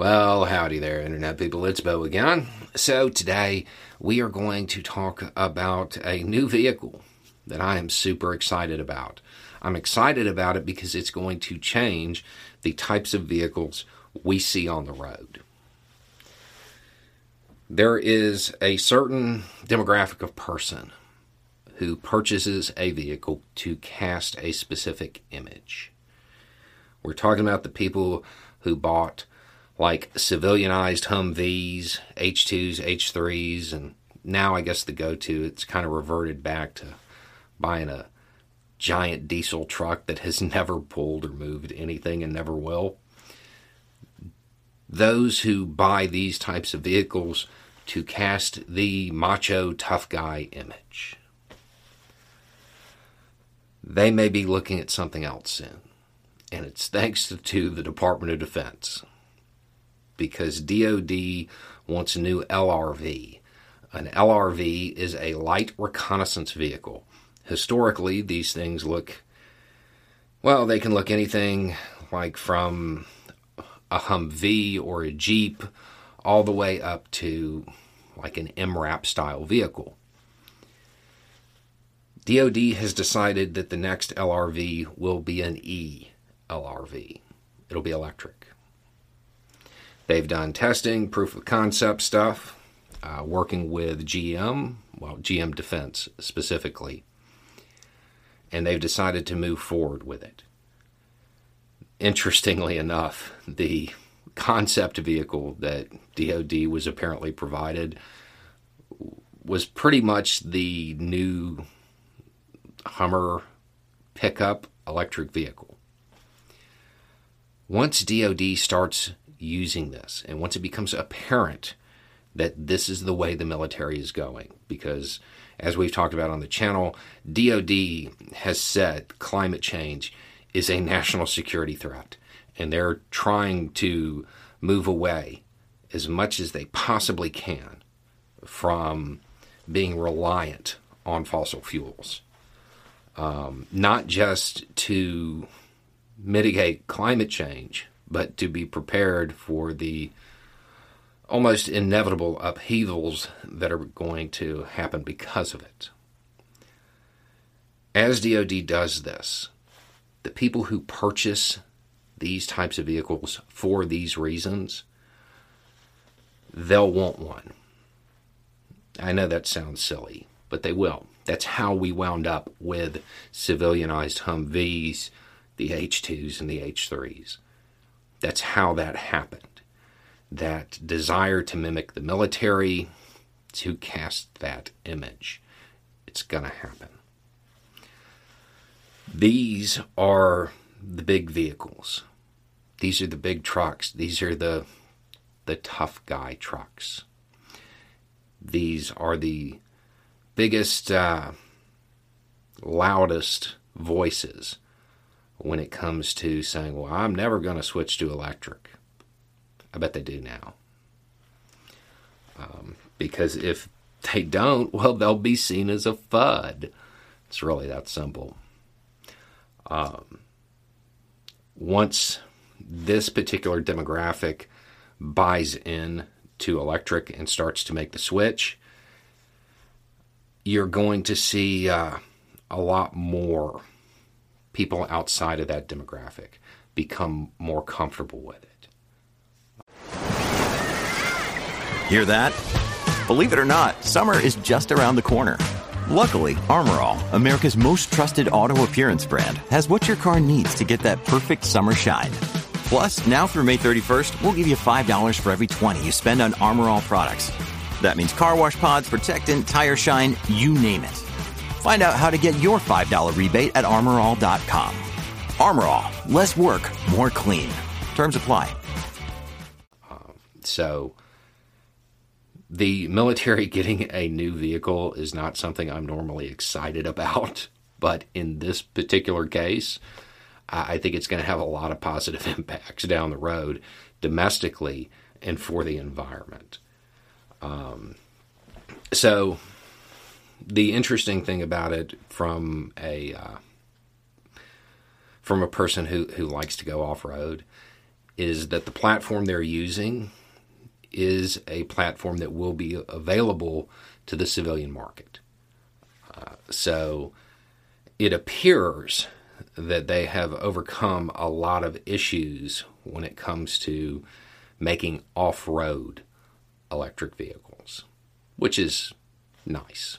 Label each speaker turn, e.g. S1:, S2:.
S1: Well, howdy there, Internet people. It's Beau again. So, today we are going to talk about a new vehicle that I am super excited about. I'm excited about it because it's going to change the types of vehicles we see on the road. There is a certain demographic of person who purchases a vehicle to cast a specific image. We're talking about the people who bought like civilianized Humvees, H2s, H3s, and now I guess the go to, it's kind of reverted back to buying a giant diesel truck that has never pulled or moved anything and never will. Those who buy these types of vehicles to cast the macho tough guy image. They may be looking at something else soon, and it's thanks to the Department of Defense because DoD wants a new LRV. An LRV is a light reconnaissance vehicle. Historically, these things look, well, they can look anything like from a Humvee or a Jeep all the way up to like an MRAP style vehicle. DoD has decided that the next LRV will be an E LRV. It'll be electric. They've done testing, proof of concept stuff, uh, working with GM, well, GM Defense specifically, and they've decided to move forward with it. Interestingly enough, the concept vehicle that DoD was apparently provided was pretty much the new Hummer pickup electric vehicle. Once DoD starts using this. And once it becomes apparent that this is the way the military is going, because as we've talked about on the channel, DoD has said climate change is a national security threat, and they're trying to move away as much as they possibly can from being reliant on fossil fuels. Um, not just to mitigate climate change, but to be prepared for the almost inevitable upheavals that are going to happen because of it. As DoD does this, the people who purchase these types of vehicles for these reasons, they'll want one. I know that sounds silly, but they will. That's how we wound up with civilianized Humvees, the H2s, and the H3s. That's how that happened. That desire to mimic the military, to cast that image. It's going to happen. These are the big vehicles. These are the big trucks. These are the the tough guy trucks. These are the biggest, uh, loudest voices when it comes to saying, well, I'm never going to switch to electric. I bet they do now. Um, because if they don't, well, they'll be seen as a Fudd. It's really that simple. Um, once this particular demographic buys in to electric and starts to make the switch, you're going to see uh, a lot more people outside of that demographic become more comfortable with it.
S2: Hear that? Believe it or not, summer is just around the corner. Luckily, Armor All, America's most trusted auto appearance brand, has what your car needs to get that perfect summer shine. Plus, now through May 31st, we'll give you $5 for every 20 you spend on Armor All products. That means car wash pods, protectant, tire shine, you name it. Find out how to get your $5 rebate at armorall.com. Armor All, less work, more clean. Terms apply.
S1: So, the military getting a new vehicle is not something I'm normally excited about, but in this particular case, I think it's going to have a lot of positive impacts down the road domestically and for the environment. Um, so, the interesting thing about it from a uh, from a person who who likes to go off road is that the platform they're using is a platform that will be available to the civilian market. Uh, so it appears that they have overcome a lot of issues when it comes to making off road electric vehicles, which is nice.